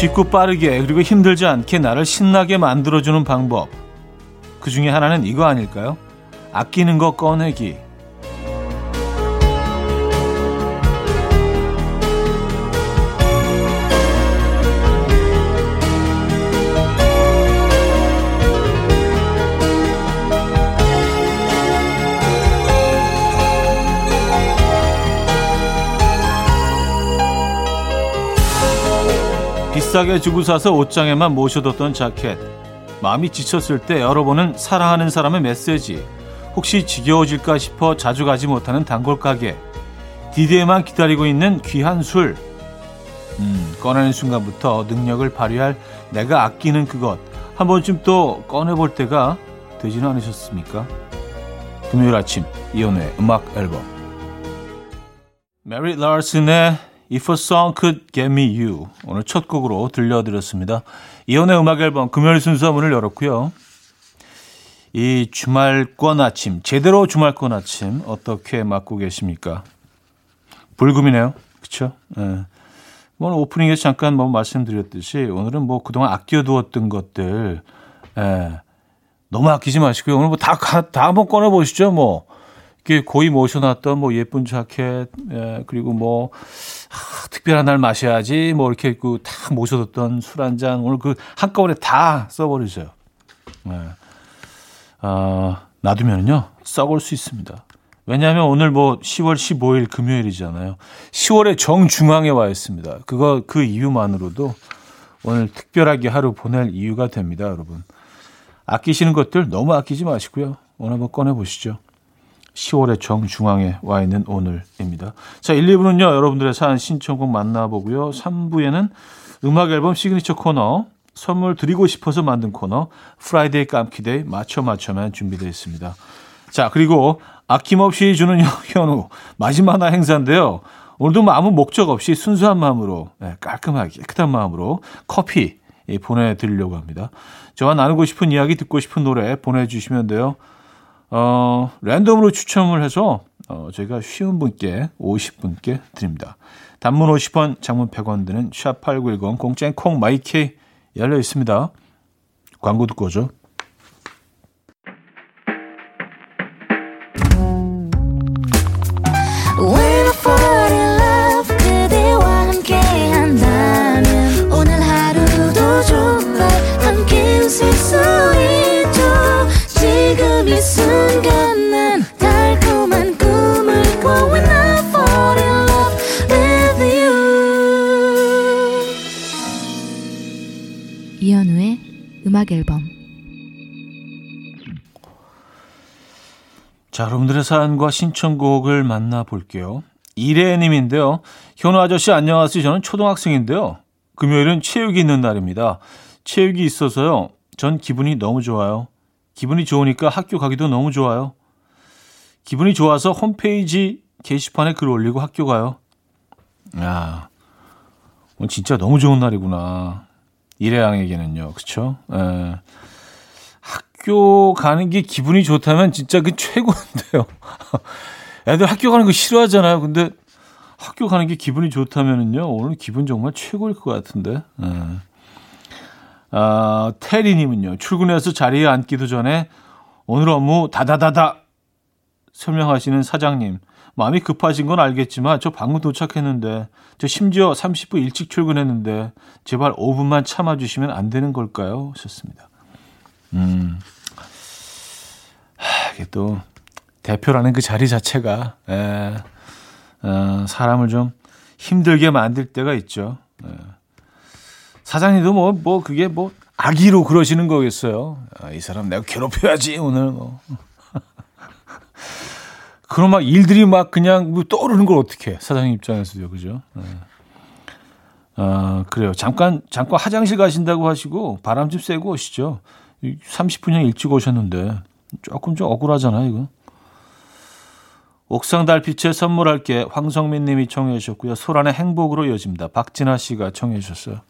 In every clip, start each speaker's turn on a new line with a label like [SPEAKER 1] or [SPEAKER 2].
[SPEAKER 1] 쉽고 빠르게 그리고 힘들지 않게 나를 신나게 만들어주는 방법. 그 중에 하나는 이거 아닐까요? 아끼는 거 꺼내기. 비싸게 주고 사서 옷장에만 모셔뒀던 자켓. 마음이 지쳤을 때 열어보는 사랑하는 사람의 메시지. 혹시 지겨워질까 싶어 자주 가지 못하는 단골 가게. 디데이만 기다리고 있는 귀한 술. 음, 꺼내는 순간부터 능력을 발휘할 내가 아끼는 그것. 한 번쯤 또 꺼내볼 때가 되지는 않으셨습니까? 금요일 아침 이연의 음악 앨범 메리 라슨의 If a Song Could Get Me You 오늘 첫 곡으로 들려드렸습니다. 이연의 음악 앨범 금요일 순서 문을 열었고요. 이 주말권 아침 제대로 주말권 아침 어떻게 맞고 계십니까? 불금이네요. 그렇죠? 네. 오늘 오프닝에서 잠깐 뭐 말씀드렸듯이 오늘은 뭐 그동안 아껴두었던 것들 예, 너무 아끼지 마시고요. 오늘 뭐 다 다 한번 꺼내 보시죠. 뭐 이렇게 고이 모셔놨던 뭐 예쁜 자켓 예, 그리고 뭐 아, 특별한 날 마셔야지 뭐 이렇게 그다 모셔뒀던 술 한 잔 오늘 그 한꺼번에 다 써버리세요. 예. 아, 놔두면요 썩을 수 있습니다. 왜냐하면 오늘 뭐 10월 15일 금요일이잖아요. 10월의 정중앙에 와 있습니다. 그거 그 이유만으로도 오늘 특별하게 하루 보낼 이유가 됩니다, 여러분. 아끼시는 것들 너무 아끼지 마시고요. 오늘 한번 꺼내 보시죠. 10월의 정중앙에 와 있는 오늘입니다. 자, 1, 2부는요, 여러분들의 사연 신청곡 만나보고요. 3부에는 음악 앨범 시그니처 코너, 선물 드리고 싶어서 만든 코너, Friday 깜퀴day 맞춰 맞춰man 준비되어 있습니다. 자, 그리고 아낌없이 주는 현우 마지막 날 행사인데요. 오늘도 뭐 아무 목적 없이 순수한 마음으로 네, 깔끔하게 깨끗한 마음으로 커피 보내드리려고 합니다. 저와 나누고 싶은 이야기 듣고 싶은 노래 보내주시면 돼요. 어, 랜덤으로 추첨을 해서 어, 저희가 쉬운 분께 50분께 드립니다. 단문 50원, 장문 100원 드는 샵8910 공짜인 콩 마이케이 열려 있습니다. 광고 듣고 오죠. 여러분들의 사연과 신청곡을 만나볼게요. 이래님인데요. 현우 아저씨 안녕하세요. 저는 초등학생인데요. 금요일은 체육이 있는 날입니다. 체육이 있어서요. 전 기분이 너무 좋아요. 기분이 좋으니까 학교 가기도 너무 좋아요. 기분이 좋아서 홈페이지 게시판에 글 올리고 학교 가요. 야, 진짜 너무 좋은 날이구나. 일회양에게는요. 예. 학교 가는 게 기분이 좋다면 진짜 그 최고인데요. 애들 학교 가는 거 싫어하잖아요. 근데 학교 가는 게 기분이 좋다면은요. 오늘 기분 정말 최고일 것 같은데. 예. 아, 테리님은요. 출근해서 자리에 앉기도 전에 오늘 업무 다다다다 설명하시는 사장님. 마음이 급하신 건 알겠지만 저 방금 도착했는데 저 심지어 30분 일찍 출근했는데 제발 5분만 참아주시면 안 되는 걸까요? 하셨습니다. 음, 하, 이게 또 대표라는 그 자리 자체가 에, 예, 어, 사람을 좀 힘들게 만들 때가 있죠. 에. 예. 사장님도 뭐, 뭐, 그게 뭐, 악의로 그러시는 거겠어요. 아, 이 사람 내가 괴롭혀야지, 오늘 뭐. 그런 막 일들이 막 그냥 뭐 떠오르는 걸 어떻게 사장님 입장에서요, 그죠? 네. 아, 그래요. 잠깐, 잠깐 화장실 가신다고 하시고 바람 좀 쐬고 오시죠. 30분이나 일찍 오셨는데 조금 좀 억울하잖아요, 이거. 옥상 달빛에 선물할게 황성민 님이 청해 주셨고요. 소란의 행복으로 이어집니다. 박진아 씨가 청해 주셨어요.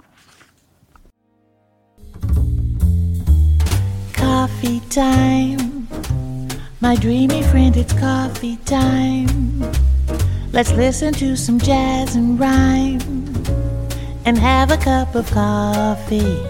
[SPEAKER 1] Coffee time. My dreamy friend, it's coffee time. Let's listen to some jazz and rhyme
[SPEAKER 2] and have a cup of coffee.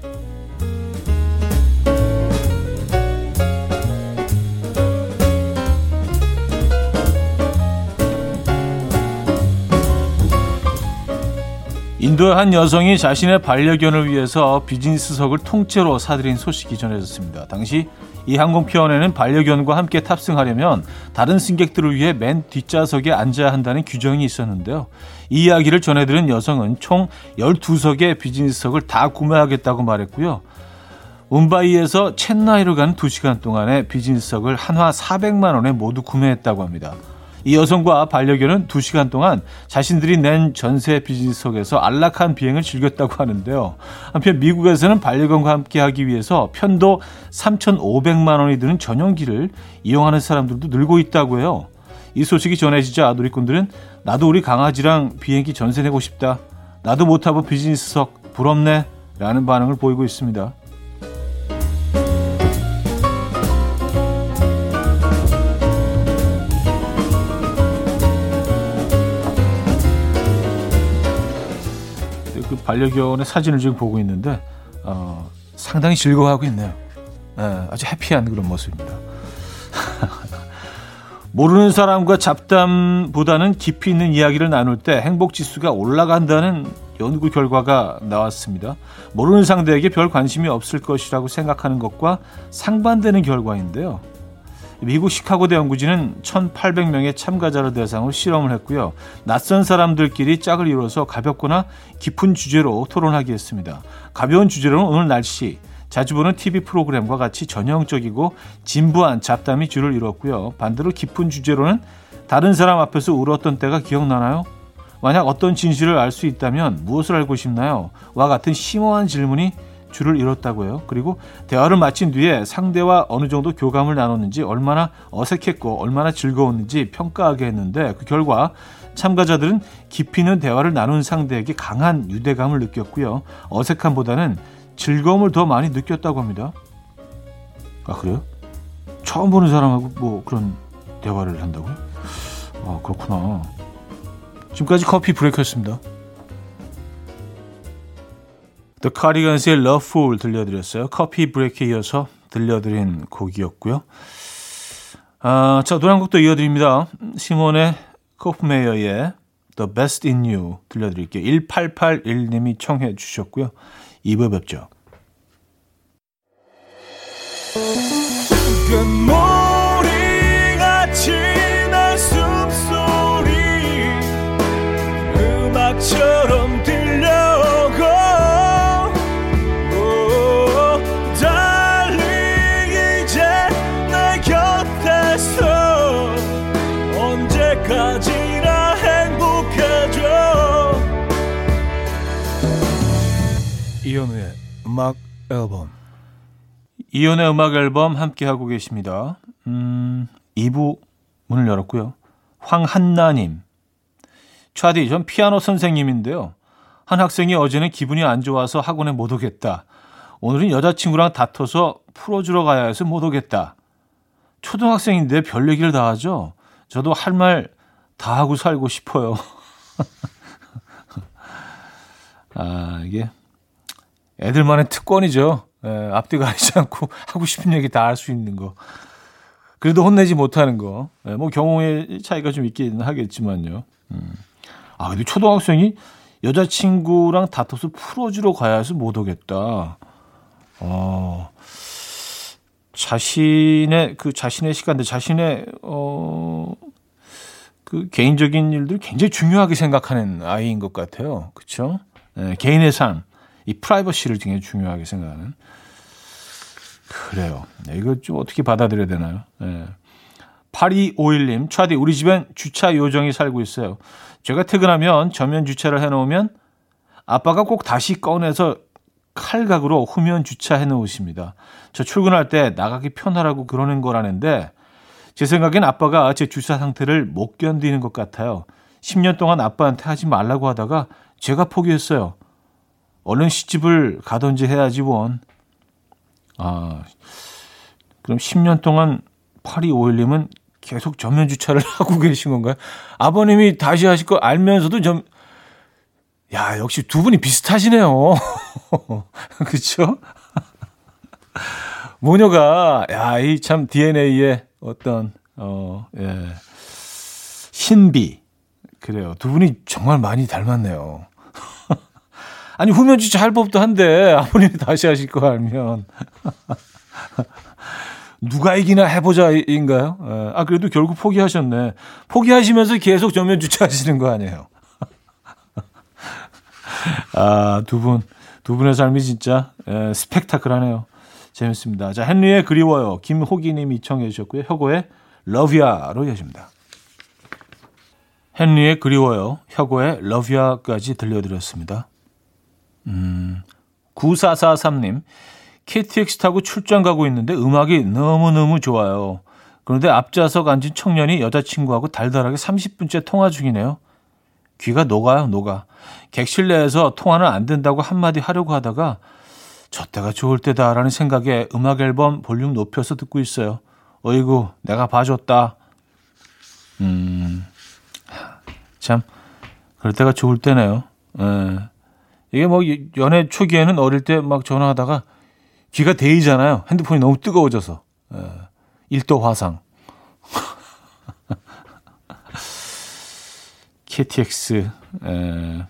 [SPEAKER 1] 인도의 한 여성이 자신의 반려견을 위해서 비즈니스석을 통째로 사들인 소식이 전해졌습니다. 당시 이 항공편에는 반려견과 함께 탑승하려면 다른 승객들을 위해 맨 뒷좌석에 앉아야 한다는 규정이 있었는데요. 이 이야기를 전해들은 여성은 총 12석의 비즈니스석을 다 구매하겠다고 말했고요. 움바이에서 첸나이로 가는 2시간 동안에 비즈니스석을 한화 400만 원에 모두 구매했다고 합니다. 이 여성과 반려견은 2시간 동안 자신들이 낸 전세 비즈니스석에서 안락한 비행을 즐겼다고 하는데요. 한편 미국에서는 반려견과 함께 하기 위해서 편도 3,500만 원이 드는 전용기를 이용하는 사람들도 늘고 있다고 해요. 이 소식이 전해지자 누리꾼들은 나도 우리 강아지랑 비행기 전세 내고 싶다. 나도 못 타본 비즈니스석 부럽네. 라는 반응을 보이고 있습니다. 그 반려견의 사진을 지금 보고 있는데 어, 상당히 즐거워하고 있네요. 네, 아주 해피한 그런 모습입니다. 모르는 사람과 잡담보다는 깊이 있는 이야기를 나눌 때 행복 지수가 올라간다는 연구 결과가 나왔습니다. 모르는 상대에게 별 관심이 없을 것이라고 생각하는 것과 상반되는 결과인데요. 미국 시카고 대 연구진은 1,800명의 참가자를 대상으로 실험을 했고요. 낯선 사람들끼리 짝을 이뤄서 가볍거나 깊은 주제로 토론하게 했습니다. 가벼운 주제로는 오늘 날씨, 자주 보는 TV 프로그램과 같이 전형적이고 진부한 잡담이 주를 이뤘고요. 반대로 깊은 주제로는 다른 사람 앞에서 울었던 때가 기억나나요? 만약 어떤 진실을 알 수 있다면 무엇을 알고 싶나요? 와 같은 심오한 질문이 줄을 이뤘다고요. 그리고 대화를 마친 뒤에 상대와 어느 정도 교감을 나눴는지 얼마나 어색했고 얼마나 즐거웠는지 평가하게 했는데 그 결과 참가자들은 깊이 있는 대화를 나눈 상대에게 강한 유대감을 느꼈고요. 어색함보다는 즐거움을 더 많이 느꼈다고 합니다. 아 그래요? 처음 보는 사람하고 뭐 그런 대화를 한다고요? 아 그렇구나. 지금까지 커피 브레이크였습니다. The Cardigans의 Love Fool 들려드렸어요. 커피 브레이크에 이어서 들려드린 곡이었고요. 아, 자, 노래 한 곡도 이어드립니다. 시몬의 코프메이어의 The Best in You 들려드릴게요. 1881님이 청해 주셨고요. 2부 뵙죠.
[SPEAKER 3] 금 음악
[SPEAKER 1] 앨범 이현우의 음악 앨범 함께 하고 계십니다. 음, 2부 문을 열었고요. 황한나님 차디 전 피아노 선생님인데요. 한 학생이 어제는 기분이 안 좋아서 학원에 못 오겠다. 오늘은 여자친구랑 다퉈서 풀어주러 가야 해서 못 오겠다. 초등학생인데 별 얘기를 다 하죠. 저도 할 말 다 하고 살고 싶어요. 아, 이게 애들만의 특권이죠. 예, 앞뒤 가리지 않고 하고 싶은 얘기 다 할 수 있는 거. 그래도 혼내지 못하는 거. 예, 뭐 경우의 차이가 좀 있긴 하겠지만요. 음. 아, 근데 초등학생이 여자친구랑 다퉈서 풀어주러 가야 해서 못 오겠다. 어, 자신의, 그 자신의 시간들, 자신의, 어, 그 개인적인 일들 굉장히 중요하게 생각하는 아이인 것 같아요. 그쵸? 예, 개인의 삶, 이 프라이버시를 굉장히 중요하게 생각하는. 그래요. 네, 이거 좀 어떻게 받아들여야 되나요? 예. 8251님, 차디, 우리 집엔 주차 요정이 살고 있어요. 제가 퇴근하면 전면 주차를 해놓으면 아빠가 꼭 다시 꺼내서 칼각으로 후면 주차해 놓으십니다. 저 출근할 때 나가기 편하라고 그러는 거라는데 제 생각엔 아빠가 제 주차 상태를 못 견디는 것 같아요. 10년 동안 아빠한테 하지 말라고 하다가 제가 포기했어요. 얼른 시집을 가든지 해야지 원. 아, 그럼 10년 동안 8251님은 계속 전면 주차를 하고 계신 건가요? 아버님이 다시 하실 거 알면서도 좀, 야, 역시 두 분이 비슷하시네요. 그쵸? 모녀가, 야, 이 참 DNA의 어떤, 어, 예. 신비. 그래요. 두 분이 정말 많이 닮았네요. 아니, 후면 주차 할 법도 한데, 아버님이 다시 하실 거 알면. 누가 이기나 해보자인가요? 예. 아, 그래도 결국 포기하셨네. 포기하시면서 계속 정면 주차하시는 거 아니에요? 아, 두 분, 두 분의 삶이 진짜 에, 스펙타클하네요. 재밌습니다. 자, 헨리의 그리워요. 김호기님이 청해 주셨고요. 혁오의 러비아로 여집니다. 헨리의 그리워요. 혁오의 러비아까지 들려드렸습니다. 음, 9443님. KTX 타고 출장 가고 있는데 음악이 너무너무 좋아요. 그런데 앞좌석 앉은 청년이 여자친구하고 달달하게 30분째 통화 중이네요. 귀가 녹아요, 녹아. 객실 내에서 통화는 안 된다고 한마디 하려고 하다가 저 때가 좋을 때다라는 생각에 음악 앨범 볼륨 높여서 듣고 있어요. 어이구, 내가 봐줬다. 음, 참, 그럴 때가 좋을 때네요. 예. 이게 뭐 연애 초기에는 어릴 때 막 전화하다가 귀가 데이잖아요. 핸드폰이 너무 뜨거워져서. 예. 1도 화상. KTX. 예.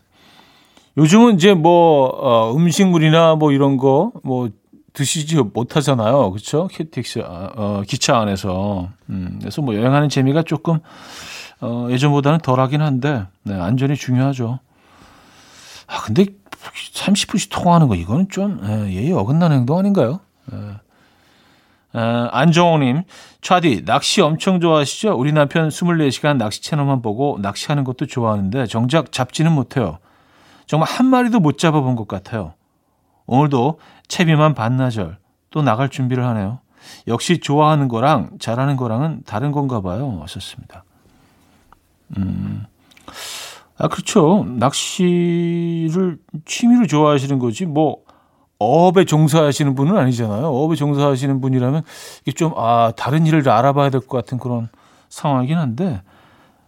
[SPEAKER 1] 요즘은 이제 뭐 어, 음식물이나 뭐 이런 거 뭐 드시지 못하잖아요. 그렇죠? KTX 아, 어, 기차 안에서. 음, 그래서 뭐 여행하는 재미가 조금 어, 예전보다는 덜하긴 한데 네, 안전이 중요하죠. 아 근데 30분씩 통화하는 거 이거는 좀 예, 예의 어긋나는 행동 아닌가요? 예. 어, 안정호님, 차디, 낚시 엄청 좋아하시죠? 우리 남편 24시간 낚시 채널만 보고 낚시하는 것도 좋아하는데 정작 잡지는 못해요. 정말 한 마리도 못 잡아본 것 같아요. 오늘도 채비만 반나절 또 나갈 준비를 하네요. 역시 좋아하는 거랑 잘하는 거랑은 다른 건가 봐요. 하셨습니다. 음, 아, 그렇죠. 낚시를 취미로 좋아하시는 거지, 뭐, 어업에 종사하시는 분은 아니잖아요. 어업에 종사하시는 분이라면 이게 좀, 아, 다른 일을 알아봐야 될 것 같은 그런 상황이긴 한데,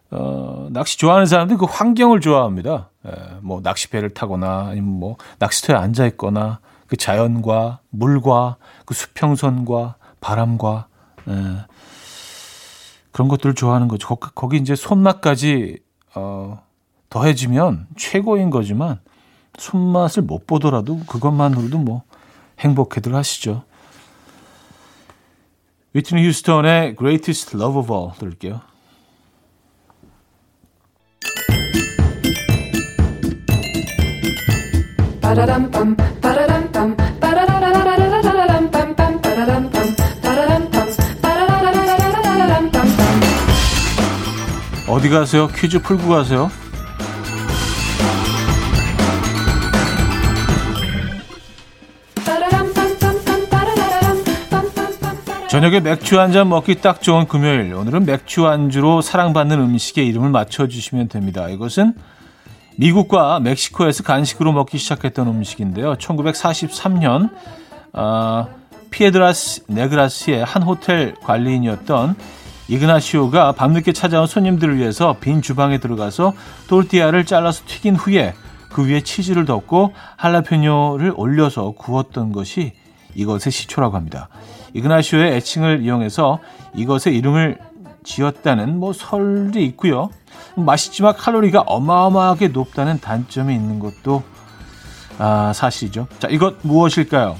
[SPEAKER 1] 어, 낚시 좋아하는 사람들은 그 환경을 좋아합니다. 예, 뭐, 낚시배를 타거나, 아니면 뭐, 낚시터에 앉아있거나, 그 자연과, 물과, 그 수평선과, 바람과, 예, 그런 것들을 좋아하는 거죠. 거기, 거기 이제 손맛까지, 어, 더해지면 최고인 거지만 손맛을 못 보더라도 그것만으로도 뭐 행복해들 하시죠. 위트니 휴스턴의 Greatest Love of All 들을게요. 어디 가세요? 퀴즈 풀고 가세요. 저녁에 맥주 한 잔 먹기 딱 좋은 금요일. 오늘은 맥주 안주로 사랑받는 음식의 이름을 맞춰주시면 됩니다. 이것은 미국과 멕시코에서 간식으로 먹기 시작했던 음식인데요. 1943년 어, 피에드라스 네그라스의 한 호텔 관리인이었던 이그나시오가 밤늦게 찾아온 손님들을 위해서 빈 주방에 들어가서 tortilla를 잘라서 튀긴 후에 그 위에 치즈를 덮고 할라페뇨를 올려서 구웠던 것이 이것의 시초라고 합니다. 이그나시오의 애칭을 이용해서 이것의 이름을 지었다는 뭐 설이 있고요. 맛있지만 칼로리가 어마어마하게 높다는 단점이 있는 것도 아, 사실이죠. 자, 이것 무엇일까요?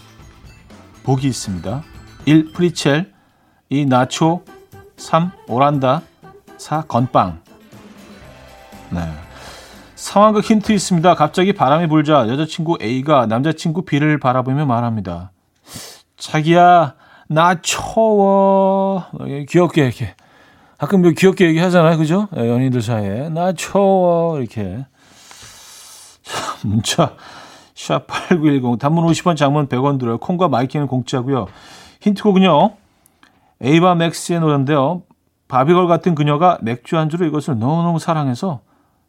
[SPEAKER 1] 보기 있습니다. 1. 프리첼 2. 나초 3. 오란다 4. 건빵 네. 상황극 힌트 있습니다. 갑자기 바람이 불자 여자친구 A가 남자친구 B를 바라보며 말합니다. 자기야 나 추워. 귀엽게 이렇게. 가끔 뭐 귀엽게 얘기하잖아요. 그죠? 예, 연인들 사이에. 나 추워. 이렇게. 문자 샵8910 단문 50원 장문 100원 들어요. 콩과 my K는 공짜고요. 힌트곡은요. 에이바 맥스의 노래인데요. Barbie girl 같은 그녀가 맥주 안주로 이것을 너무너무 사랑해서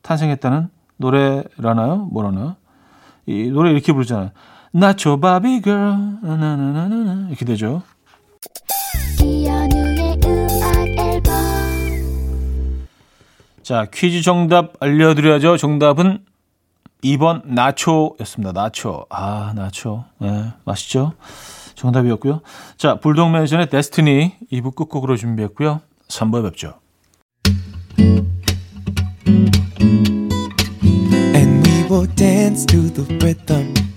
[SPEAKER 1] 탄생했다는 노래라나요? 뭐라나? 이 노래 이렇게 부르잖아요. 나초 바비걸 나나나나나 이렇게 되죠. 자, 퀴즈 정답 알려드려야죠. 정답은 2번 나초였습니다. 나초. 아, 나초. 네, 맛있죠? 정답이었고요. 자, 불독맨션의 데스티니 2부 끝곡으로 준비했고요. 3부에 뵙죠.
[SPEAKER 4] And we will dance to the rhythm.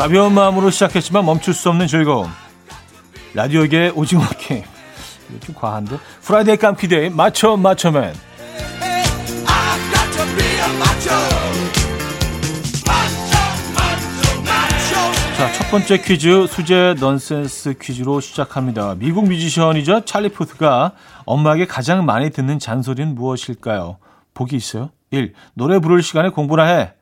[SPEAKER 1] 가벼운 마음으로 시작했지만 멈출 수 없는 즐거움. 라디오계의 오징어 게임. 이거 좀 과한데? Friday 깜퀴day 맞춰 맞춰man. 자, 첫 번째 퀴즈 수제 넌센스 퀴즈로 시작합니다. 미국 뮤지션이죠. 찰리 푸스가 엄마에게 가장 많이 듣는 잔소리는 무엇일까요? 보기 있어요. 1. 노래 부를 시간에 공부나 해.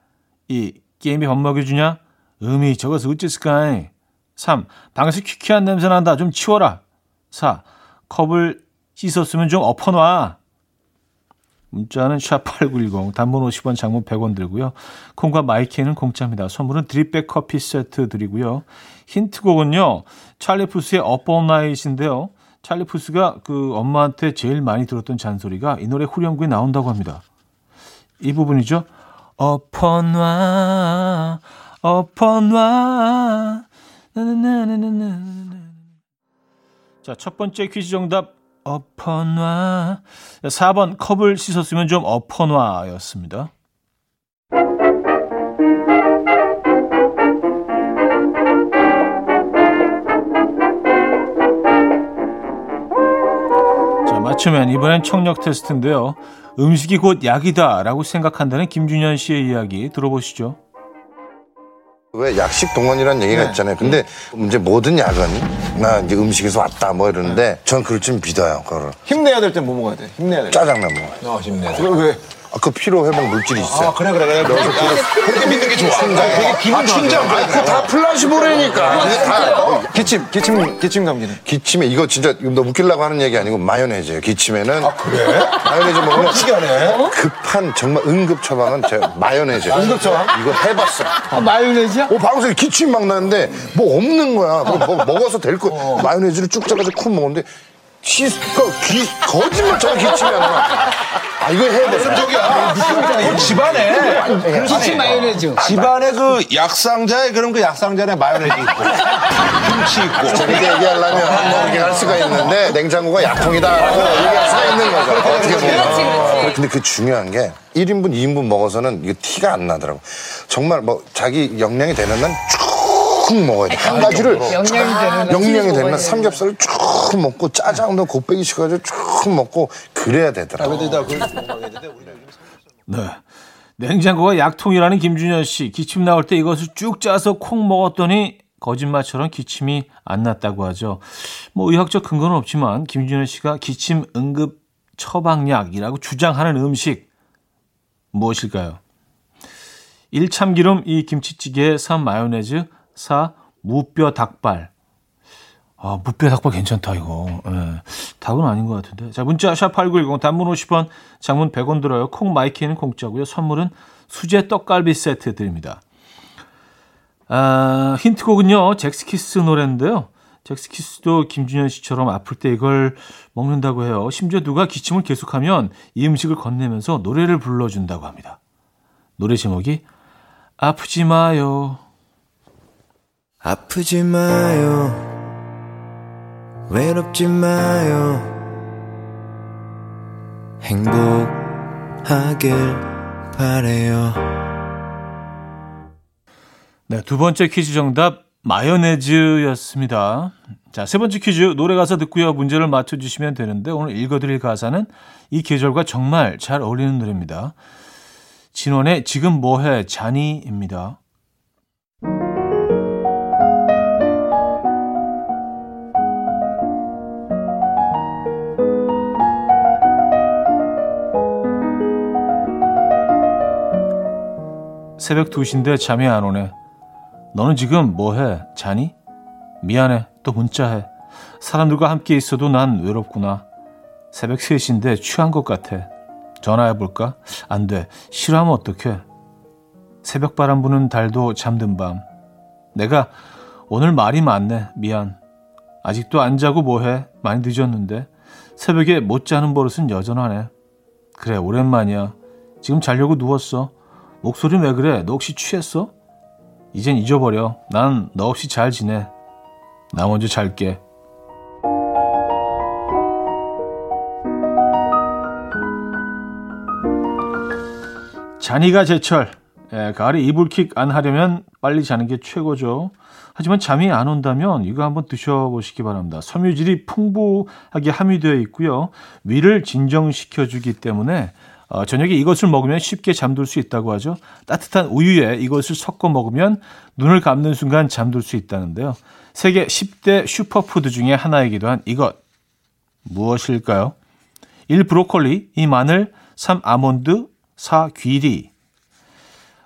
[SPEAKER 1] 2. 게임이 밥 먹여주냐? 으미 저것을 어째쓰까이 3. 방에서 퀴퀴한 냄새 난다. 좀 치워라. 4. 컵을 씻었으면 좀 엎어놔. 문자는 샵8910 단문 50원 장문 100원 들고요. 콩과 my K는 공짜입니다. 선물은 drip bag 커피 세트 드리고요. 힌트곡은요. 찰리 푸스의 Night인데요. 찰리 푸스가 그 엄마한테 제일 많이 들었던 잔소리가 이 노래 후렴구에 나온다고 합니다. 이 부분이죠. 엎어놔 엎어놔 자, 첫 번째 퀴즈 정답 엎어놔 4번 컵을 씻었으면 좀 엎어놔 였습니다. 자, 맞추면 이번엔 청력 테스트인데요. 음식이 곧 약이다라고 생각한다는 김준현 씨의 이야기 들어보시죠.
[SPEAKER 5] 왜 약식 동원이라는 얘기가
[SPEAKER 6] 네.
[SPEAKER 5] 있잖아요. 근데 이제 모든 약은 나 이제 음식에서 왔다 뭐 이러는데 전 그걸 좀 믿어요. 그거를
[SPEAKER 6] 힘내야 될 땐 뭐 먹어야 돼? 힘내야 될 때.
[SPEAKER 5] 짜장면 먹어요.
[SPEAKER 6] 어, 힘내야 돼. 왜,
[SPEAKER 5] 그 피로 회복 물질이 있어요.
[SPEAKER 6] 아, 그래, 그래, 그래. 그래. 그렇게 믿는 게 좋아. 되게 기분 좋아.
[SPEAKER 5] 다 플라시보라니까. 이게 다
[SPEAKER 6] 기침, 기침, 기침 감기는.
[SPEAKER 5] 기침에 이거 진짜 너 웃기려고 하는 얘기 아니고 마요네즈예요. 기침에는
[SPEAKER 6] 아, 그래?
[SPEAKER 5] 마요네즈 먹으면
[SPEAKER 6] 시간에.
[SPEAKER 5] 급한 정말 응급 처방은 제가 마요네즈.
[SPEAKER 6] 응급 처방?
[SPEAKER 5] 이거 해봤어.
[SPEAKER 6] 아, 마요네즈야?
[SPEAKER 5] 어, 방송에 기침 막 나는데 뭐 없는 거야. 뭐, 뭐 먹어서 될 거. 마요네즈를 쭉 짜가지고 쿵 먹었는데 기, 그, 귀, 거짓말처럼 기침이 안 나. 아, 이거 해야 돼.
[SPEAKER 6] 저기야. 집안에
[SPEAKER 7] 기침 마요네즈.
[SPEAKER 6] 집안에 그 약상자에 그런 그 약상자에 마요네즈 있고 김치 있고.
[SPEAKER 5] 저렇게 얘기하려면 뭐 이렇게 할 수가 있는데 냉장고가 약통이다라고 얘기할 수가 있는 거죠. 어떻게 보면. 근데 그 중요한 게 1인분, 2인분 먹어서는 이게 티가 안 나더라고. 정말 뭐 자기 역량이 되는 난쭉 먹어야 돼. 한 가지를
[SPEAKER 7] 영양이 날
[SPEAKER 5] 삼겹살을 쭉 먹고 짜장도 곱빼기 시켜가지고 쭉 먹고 그래야 되더라고.
[SPEAKER 1] 네. 냉장고가 약통이라는 김준현 씨. 기침 나올 때 이것을 쭉 짜서 콩 먹었더니 거짓말처럼 기침이 안 났다고 하죠. 뭐 의학적 근거는 없지만 김준현 씨가 기침 응급 처방약이라고 주장하는 음식 무엇일까요? 1. 참기름 2. 김치찌개 3. 마요네즈 4. 무뼈 닭발 아, 무뼈 닭발 괜찮다, 이거. 예. 닭은 아닌 것 같은데. 자, 문자, 샵8910, 단문 50원, 장문 100원 들어요. 콩 my K는 공짜고요. 선물은 수제 떡갈비 세트 드립니다. 아, 힌트곡은요, 젝스키스 노래인데요. 젝스키스도 김준현 씨처럼 아플 때 이걸 먹는다고 해요. 심지어 누가 기침을 계속하면 이 음식을 건네면서 노래를 불러준다고 합니다. 노래 제목이 아프지 마요.
[SPEAKER 4] 아프지 마요. 외롭지 마요. 행복하길 바래요.
[SPEAKER 1] 네, 두 번째 퀴즈 정답 마요네즈였습니다. 자, 세 번째 퀴즈 노래 가사 듣고요. 문제를 맞춰 주시면 되는데 오늘 읽어 드릴 가사는 이 계절과 정말 잘 어울리는 노래입니다. 진원의 지금 뭐 해 자니입니다. 새벽 2시인데 잠이 안 오네. 너는 지금 뭐해? 자니? 미안해. 또 문자해. 사람들과 함께 있어도 난 외롭구나. 새벽 3시인데 취한 것 같아. 전화해볼까? 안 돼. 싫어하면 어떡해? 새벽 바람 부는 달도 잠든 밤. 내가 오늘 말이 많네. 미안. 아직도 안 자고 뭐해? 많이 늦었는데. 새벽에 못 자는 버릇은 여전하네. 그래, 오랜만이야. 지금 자려고 누웠어. 목소리 왜 그래? 너 혹시 취했어? 이젠 잊어버려. 난 너 없이 잘 지내. 나 먼저 잘게. 잔이가 제철. 예, 가을에 이불킥 안 하려면 빨리 자는 게 최고죠. 하지만 잠이 안 온다면 이거 한번 드셔보시기 바랍니다. 섬유질이 풍부하게 함유되어 있고요. 위를 진정시켜주기 때문에 어, 저녁에 이것을 먹으면 쉽게 잠들 수 있다고 하죠. 따뜻한 우유에 이것을 섞어 먹으면 눈을 감는 순간 잠들 수 있다는데요. 세계 10대 슈퍼푸드 중에 하나이기도 한 이것. 무엇일까요? 1. 브로콜리, 2. 마늘, 3. 아몬드, 4. 귀리.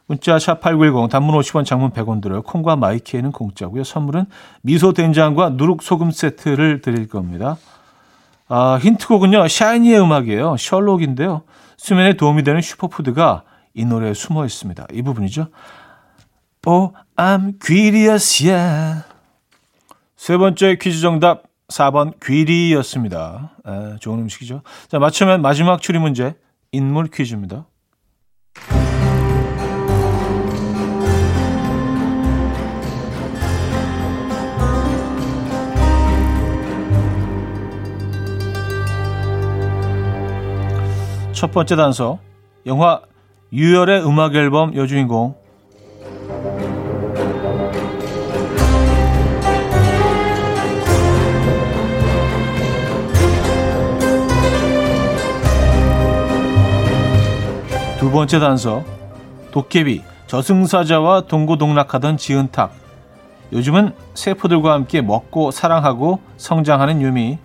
[SPEAKER 1] 문자 샵8910 단문 50원 장문 100원 들어요. 콩과 my K는 공짜고요. 선물은 미소 된장과 누룩 소금 세트를 드릴 겁니다. 아, 힌트곡은요. 샤이니의 음악이에요. 셜록인데요. 수면에 도움이 되는 슈퍼푸드가 이 노래에 숨어 있습니다. 이 부분이죠. Oh, I'm curious, yeah. 세 번째 퀴즈 정답 4번 귀리였습니다. 에, 좋은 음식이죠. 자, 맞추면 마지막 추리 문제 인물 퀴즈입니다. 첫 번째 단서 영화 유열의 음악 앨범 여주인공. 두 번째 단서 도깨비 저승사자와 동고동락하던 지은탁. 요즘은 세포들과 함께 먹고 사랑하고 성장하는 유미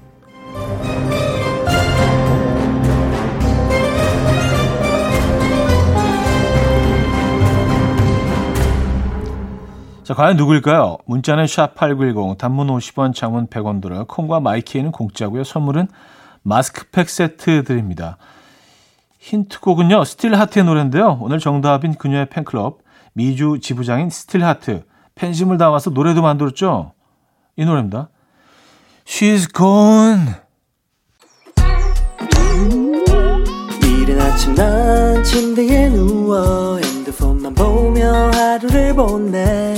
[SPEAKER 1] 자, 과연 누구일까요? 문자는 샵8910, 단문 50원, 장문 100원 들어요. 콩과 마이K는 공짜고요. 선물은 마스크팩 세트 드립니다. 힌트곡은요. 스틸하트의 노래인데요. 오늘 정답인 그녀의 팬클럽 미주 지부장인 스틸하트 팬심을 담아서 노래도 만들었죠. 이 노래입니다. She's gone.
[SPEAKER 7] 이른 아침 난 침대에 누워 핸드폰만 보며 하루를 보내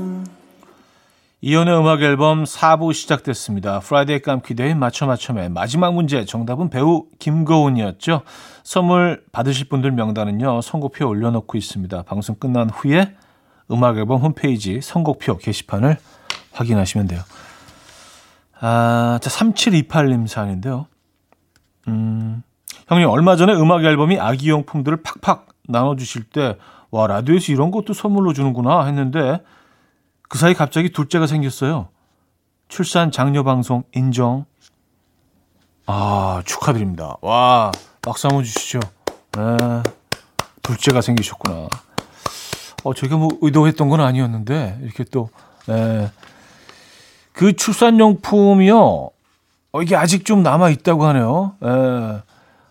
[SPEAKER 1] 이현우의 음악 앨범 4부 시작됐습니다. Friday 깜키데이 맞춰 맞춰의 마지막 문제 정답은 배우 김고은이었죠. 선물 받으실 분들 명단은요. 선곡표 올려놓고 있습니다. 방송 끝난 후에 음악 앨범 홈페이지 선곡표 게시판을 확인하시면 돼요. 아, 자 3728님 사연인데요. 음, 형님 얼마 전에 음악 앨범이 아기용품들을 팍팍 나눠주실 때 와 라디오에서 이런 것도 선물로 주는구나 했는데 그 사이 갑자기 둘째가 생겼어요. 출산 장려 방송 인정. 아, 축하드립니다. 와, 박수 한번 주시죠. 네, 둘째가 생기셨구나. 어, 저희가 뭐 의도했던 건 아니었는데, 이렇게 또, 네. 그 출산용품이요, 어, 이게 아직 좀 남아있다고 하네요. 네.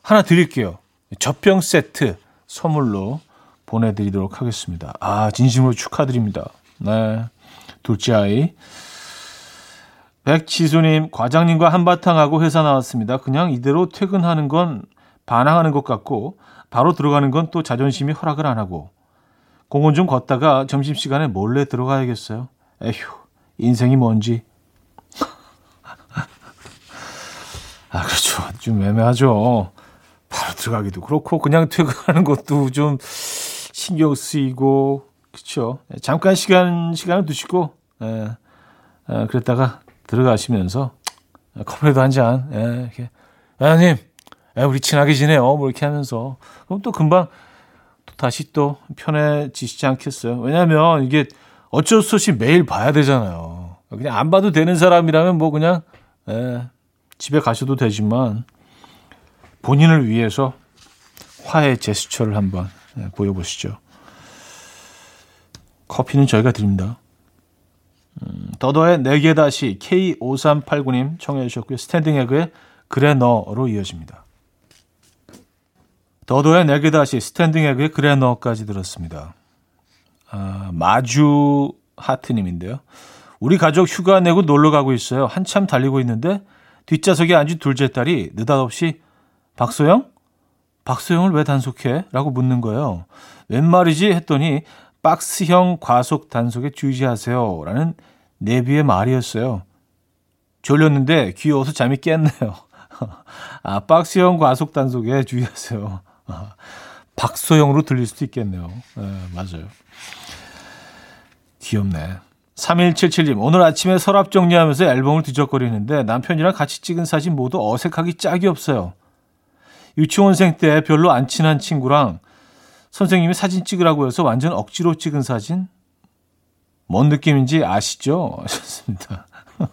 [SPEAKER 1] 하나 드릴게요. 젖병 세트 선물로 보내드리도록 하겠습니다. 아, 진심으로 축하드립니다. 네. 둘째 아이. 백지수님, 과장님과 한바탕 하고 회사 나왔습니다. 그냥 이대로 퇴근하는 건 반항하는 것 같고, 바로 들어가는 건 또 자존심이 허락을 안 하고, 공원 좀 걷다가 점심시간에 몰래 들어가야겠어요. 에휴, 인생이 뭔지. 아, 그렇죠. 좀 애매하죠. 바로 들어가기도 그렇고, 그냥 퇴근하는 것도 좀 신경 쓰이고, 그렇죠. 잠깐 시간 시간을 두시고 예, 예, 그랬다가 들어가시면서 커피라도 한 잔, 예, 이렇게 회장님, 예, 우리 친하게 지내요. 뭐 이렇게 하면서 그럼 또 금방 또 다시 또 편해지시지 않겠어요? 왜냐하면 이게 어쩔 수 없이 매일 봐야 되잖아요. 그냥 안 봐도 되는 사람이라면 뭐 그냥 예, 집에 가셔도 되지만 본인을 위해서 화해 제스처를 한번 예, 보여보시죠. 커피는 저희가 드립니다. 음, 더더의 내게 다시 K5389님 청해 주셨고요. 스탠딩 에그의 그래 너로 이어집니다. 더더의 내게 다시 스탠딩 에그의 그래 너까지 들었습니다. 아, 마주 하트님인데요. 우리 가족 휴가 내고 놀러 가고 있어요. 한참 달리고 있는데 뒷좌석에 앉은 둘째 딸이 느닷없이 박소영? 박소영을 왜 단속해? 라고 묻는 거예요. 웬 말이지? 했더니 박스형 과속 단속에 주의하세요. 라는 내비의 말이었어요. 졸렸는데 귀여워서 잠이 깼네요. 아, 박스형 과속 단속에 주의하세요. 아, 박소형으로 들릴 수도 있겠네요. 네, 맞아요. 귀엽네. 3177님, 오늘 아침에 서랍 정리하면서 앨범을 뒤적거리는데 남편이랑 같이 찍은 사진 모두 어색하기 짝이 없어요. 유치원생 때 별로 안 친한 친구랑 선생님이 사진 찍으라고 해서 완전 억지로 찍은 사진? 뭔 느낌인지 아시죠? 하셨습니다.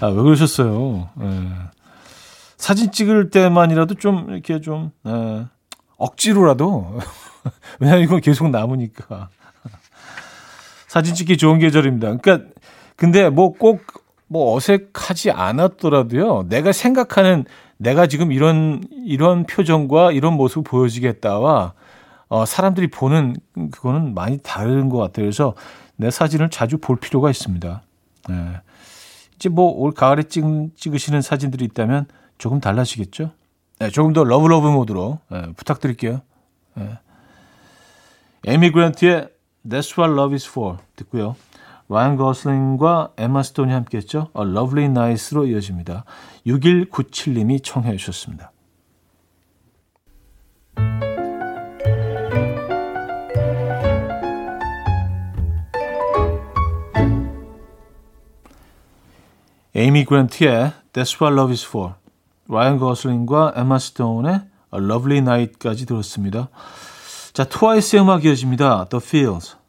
[SPEAKER 1] 아, 왜 그러셨어요? 네. 사진 찍을 때만이라도 좀 이렇게 좀 네. 억지로라도 왜냐면 이건 계속 남으니까 사진 찍기 좋은 계절입니다. 그러니까 근데 뭐 꼭뭐 뭐 어색하지 않았더라도요. 내가 생각하는 내가 지금 이런 이런 표정과 이런 모습을 보여주겠다와 어, 사람들이 보는 그거는 많이 다른 것 같아요. 그래서 내 사진을 자주 볼 필요가 있습니다. 네. 이제 뭐 올 가을에 찍, 찍으시는 사진들이 있다면 조금 달라지겠죠. 네, 조금 더 love love 모드로 네, 부탁드릴게요. 네. 에미 그랜트의 That's What Love Is For 듣고요. 라이언 고슬링과 에마 스톤이 함께했죠. A Lovely Night로 이어집니다. 6197님이 청해 주셨습니다. 에이미 그랜트의 That's What Love Is For 라이언 거슬링과 에마 스톤의 A Lovely Night까지 들었습니다. 자, 트와이스의 음악 이어집니다. The Feels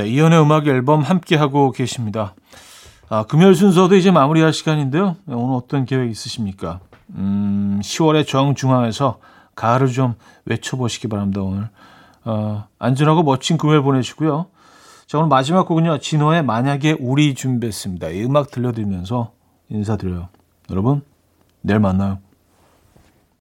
[SPEAKER 1] 네, 이연의 음악 앨범 함께 하고 계십니다. 아, 금요일 순서도 이제 마무리할 시간인데요. 네, 오늘 어떤 계획 있으십니까? 음, 10월의 정중앙에서 가을을 좀 외쳐보시기 바랍니다, 오늘. 어, 안전하고 멋진 금요일 보내시고요. 자, 오늘 마지막 곡은요. 진호의 만약에 우리 준비했습니다. 이 음악 들려드리면서 인사드려요. 여러분, 내일 만나요.